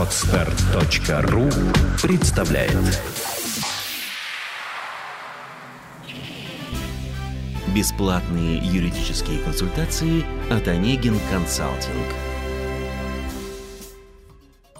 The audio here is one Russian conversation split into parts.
Отстар.ру представляет. Бесплатные юридические консультации от Онегин Консалтинг –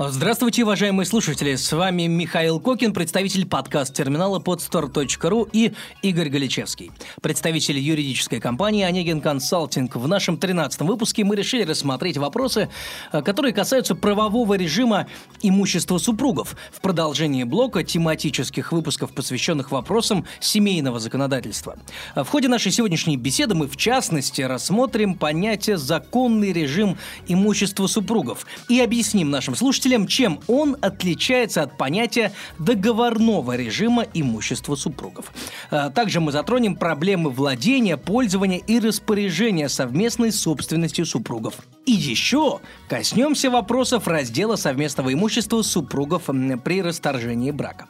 Здравствуйте, уважаемые слушатели! С вами Михаил Кокин, представитель подкаст-терминала podstore.ru и Игорь Галичевский, представитель юридической компании «Онегин Консалтинг». В нашем 13 выпуске мы решили рассмотреть вопросы, э, которые касаются правового режима имущества супругов в продолжении блока тематических выпусков, посвященных вопросам семейного законодательства. В ходе нашей сегодняшней беседы мы, в частности, рассмотрим понятие «законный режим имущества супругов» и объясним нашим слушателям, слушателям, чем он отличается от понятия договорного режима имущества супругов. А, также мы затронем проблемы владения, пользования и распоряжения совместной собственностью супругов. И еще коснемся вопросов раздела совместного имущества супругов при расторжении брака.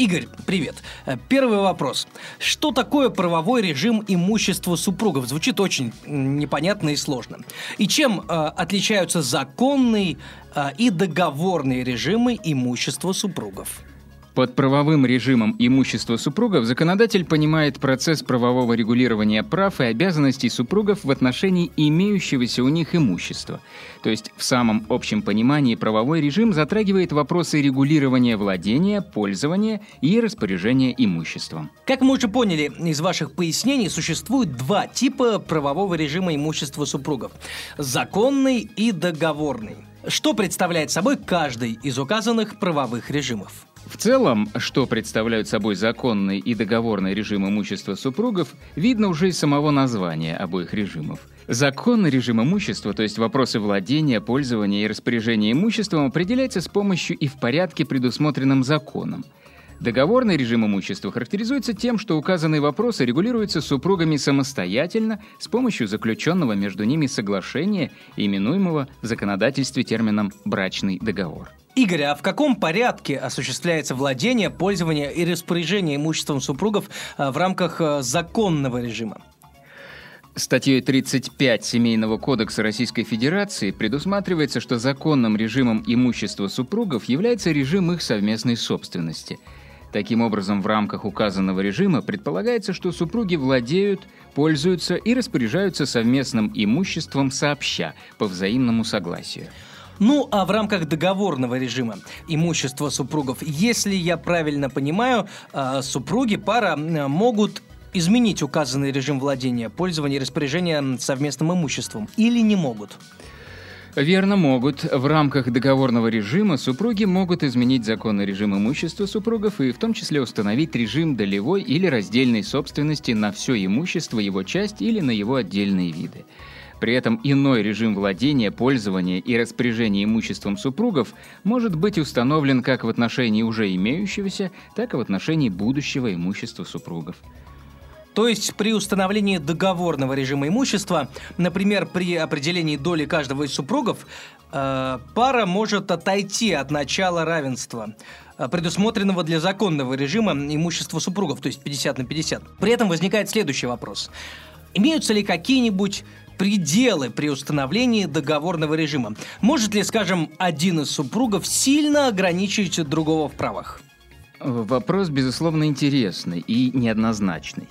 Игорь, привет. Э, первый вопрос. Что такое правовой режим имущества супругов? Звучит очень непонятно и сложно. И чем э, отличаются законный э, и договорный режимы имущества супругов? Под правовым режимом имущества супругов законодатель понимает процесс правового регулирования прав и обязанностей супругов в отношении имеющегося у них имущества. То есть в самом общем понимании правовой режим затрагивает вопросы регулирования владения, пользования и распоряжения имуществом. Как мы уже поняли из ваших пояснений, существует два типа правового режима имущества супругов – законный и договорный. Что представляет собой каждый из указанных правовых режимов? В целом, что представляют собой законный и договорный режим имущества супругов, видно уже из самого названия обоих режимов. Законный режим имущества, то есть вопросы владения, пользования и распоряжения имуществом, определяется с помощью и в порядке, предусмотренном законом. Договорный режим имущества характеризуется тем, что указанные вопросы регулируются супругами самостоятельно с помощью заключенного между ними соглашения, именуемого в законодательстве термином «брачный договор». Игорь, а в каком порядке осуществляется владение, пользование и распоряжение имуществом супругов а, в рамках а, законного режима? Статьей 35 Семейного кодекса Российской Федерации предусматривается, что законным режимом имущества супругов является режим их совместной собственности. Таким образом, в рамках указанного режима предполагается, что супруги владеют, пользуются и распоряжаются совместным имуществом сообща, по взаимному согласию. Ну, а в рамках договорного режима имущества супругов, если я правильно понимаю, а, супруги, пара могут изменить указанный режим владения, пользования и распоряжения совместным имуществом или не могут? Верно, могут. В рамках договорного режима супруги могут изменить законный режим имущества супругов и в том числе установить режим долевой или раздельной собственности на все имущество, его часть или на его отдельные виды. При этом иной режим владения, пользования и распоряжения имуществом супругов может быть установлен как в отношении уже имеющегося, так и в отношении будущего имущества супругов. То есть при установлении договорного режима имущества, например, при определении доли каждого из супругов, э, пара может отойти от начала равенства э, предусмотренного для законного режима имущества супругов, то есть 50 на 50. При этом возникает следующий вопрос. Имеются ли какие-нибудь пределы при установлении договорного режима? Может ли, скажем, один из супругов сильно ограничить другого в правах? Вопрос, безусловно, интересный и неоднозначный.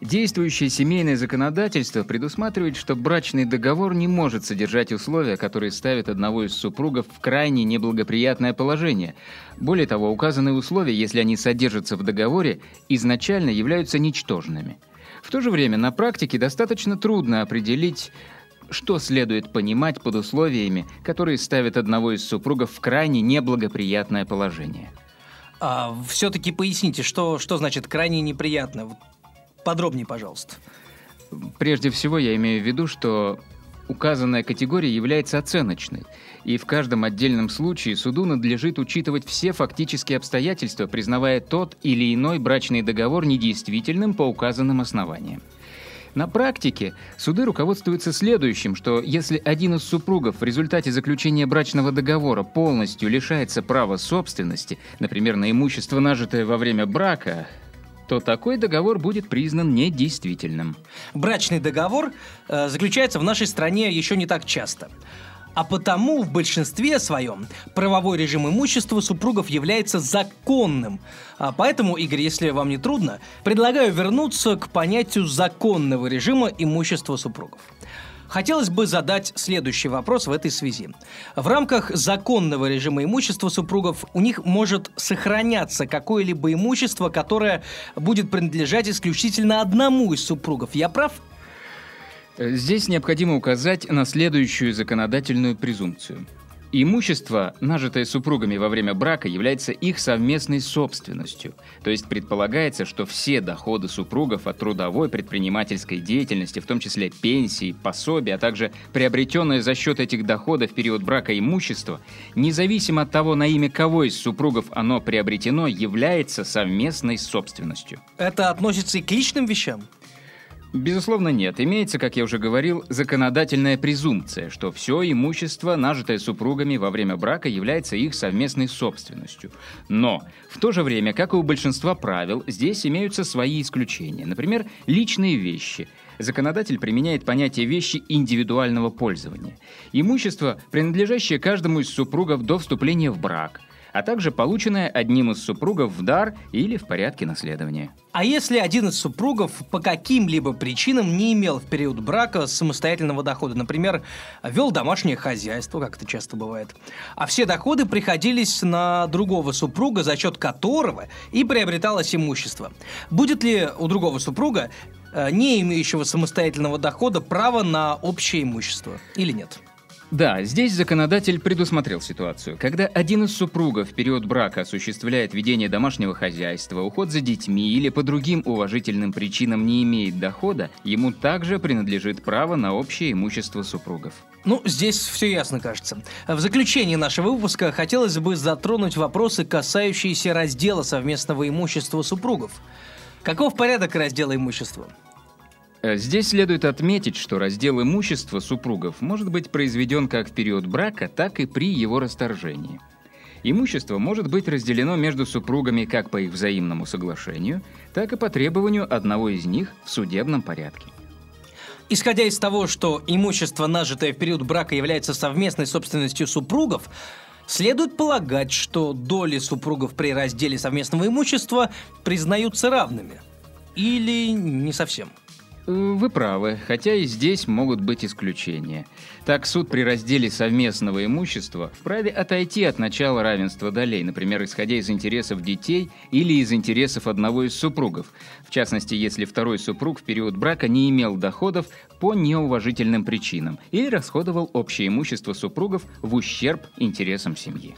Действующее семейное законодательство предусматривает, что брачный договор не может содержать условия, которые ставят одного из супругов в крайне неблагоприятное положение. Более того, указанные условия, если они содержатся в договоре, изначально являются ничтожными – в то же время на практике достаточно трудно определить, что следует понимать под условиями, которые ставят одного из супругов в крайне неблагоприятное положение. А, все-таки поясните, что, что значит крайне неприятно? Подробнее, пожалуйста. Прежде всего, я имею в виду, что указанная категория является оценочной – и в каждом отдельном случае суду надлежит учитывать все фактические обстоятельства, признавая тот или иной брачный договор недействительным по указанным основаниям. На практике суды руководствуются следующим, что если один из супругов в результате заключения брачного договора полностью лишается права собственности, например, на имущество, нажитое во время брака, то такой договор будет признан недействительным. Брачный договор э, заключается в нашей стране еще не так часто. А потому в большинстве своем правовой режим имущества супругов является законным. А поэтому, Игорь, если вам не трудно, предлагаю вернуться к понятию законного режима имущества супругов. Хотелось бы задать следующий вопрос в этой связи. В рамках законного режима имущества супругов у них может сохраняться какое-либо имущество, которое будет принадлежать исключительно одному из супругов. Я прав? Здесь необходимо указать на следующую законодательную презумпцию. Имущество, нажитое супругами во время брака, является их совместной собственностью. То есть предполагается, что все доходы супругов от трудовой предпринимательской деятельности, в том числе пенсии, пособия, а также приобретенное за счет этих доходов в период брака имущество, независимо от того, на имя кого из супругов оно приобретено, является совместной собственностью. Это относится и к личным вещам? Безусловно, нет. Имеется, как я уже говорил, законодательная презумпция, что все имущество, нажитое супругами во время брака, является их совместной собственностью. Но в то же время, как и у большинства правил, здесь имеются свои исключения. Например, личные вещи. Законодатель применяет понятие вещи индивидуального пользования. Имущество, принадлежащее каждому из супругов до вступления в брак – а также полученное одним из супругов в дар или в порядке наследования. А если один из супругов по каким-либо причинам не имел в период брака самостоятельного дохода, например, вел домашнее хозяйство, как это часто бывает, а все доходы приходились на другого супруга, за счет которого и приобреталось имущество, будет ли у другого супруга э, не имеющего самостоятельного дохода право на общее имущество или нет? Да, здесь законодатель предусмотрел ситуацию. Когда один из супругов в период брака осуществляет ведение домашнего хозяйства, уход за детьми или по другим уважительным причинам не имеет дохода, ему также принадлежит право на общее имущество супругов. Ну, здесь все ясно, кажется. В заключении нашего выпуска хотелось бы затронуть вопросы, касающиеся раздела совместного имущества супругов. Каков порядок раздела имущества? Э, здесь следует отметить, что раздел имущества супругов может быть произведен как в период брака, так и при его расторжении. Имущество может быть разделено между супругами как по их взаимному соглашению, так и по требованию одного из них в судебном порядке. Исходя из того, что имущество, нажитое в период брака, является совместной собственностью супругов, следует полагать, что доли супругов при разделе совместного имущества признаются равными. Или не совсем. Вы правы, хотя и здесь могут быть исключения. Так суд при разделе совместного имущества вправе отойти от начала равенства долей, например, исходя из интересов детей или из интересов одного из супругов, в частности, если второй супруг в период брака не имел доходов по неуважительным причинам или расходовал общее имущество супругов в ущерб интересам семьи.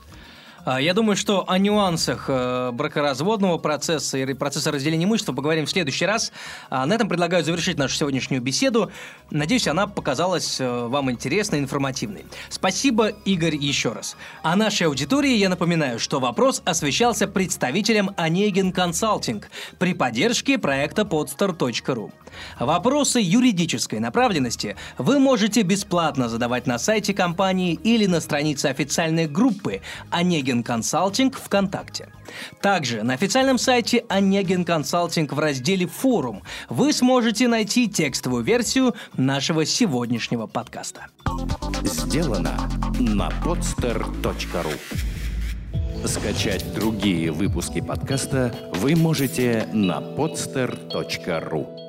А, я думаю, что о нюансах э, бракоразводного процесса и процесса разделения имущества поговорим в следующий раз. А, на этом предлагаю завершить нашу сегодняшнюю беседу. Надеюсь, она показалась э, вам интересной и информативной. Спасибо, Игорь, еще раз. А нашей аудитории я напоминаю, что вопрос освещался представителем Онегин Консалтинг при поддержке проекта podstar.ru. Вопросы юридической направленности вы можете бесплатно задавать на сайте компании или на странице официальной группы Онегин Консалтинг ВКонтакте. Также на официальном сайте Онегин Консалтинг в разделе «Форум» вы сможете найти текстовую версию нашего сегодняшнего подкаста. Сделано на podster.ru Скачать другие выпуски подкаста вы можете на podster.ru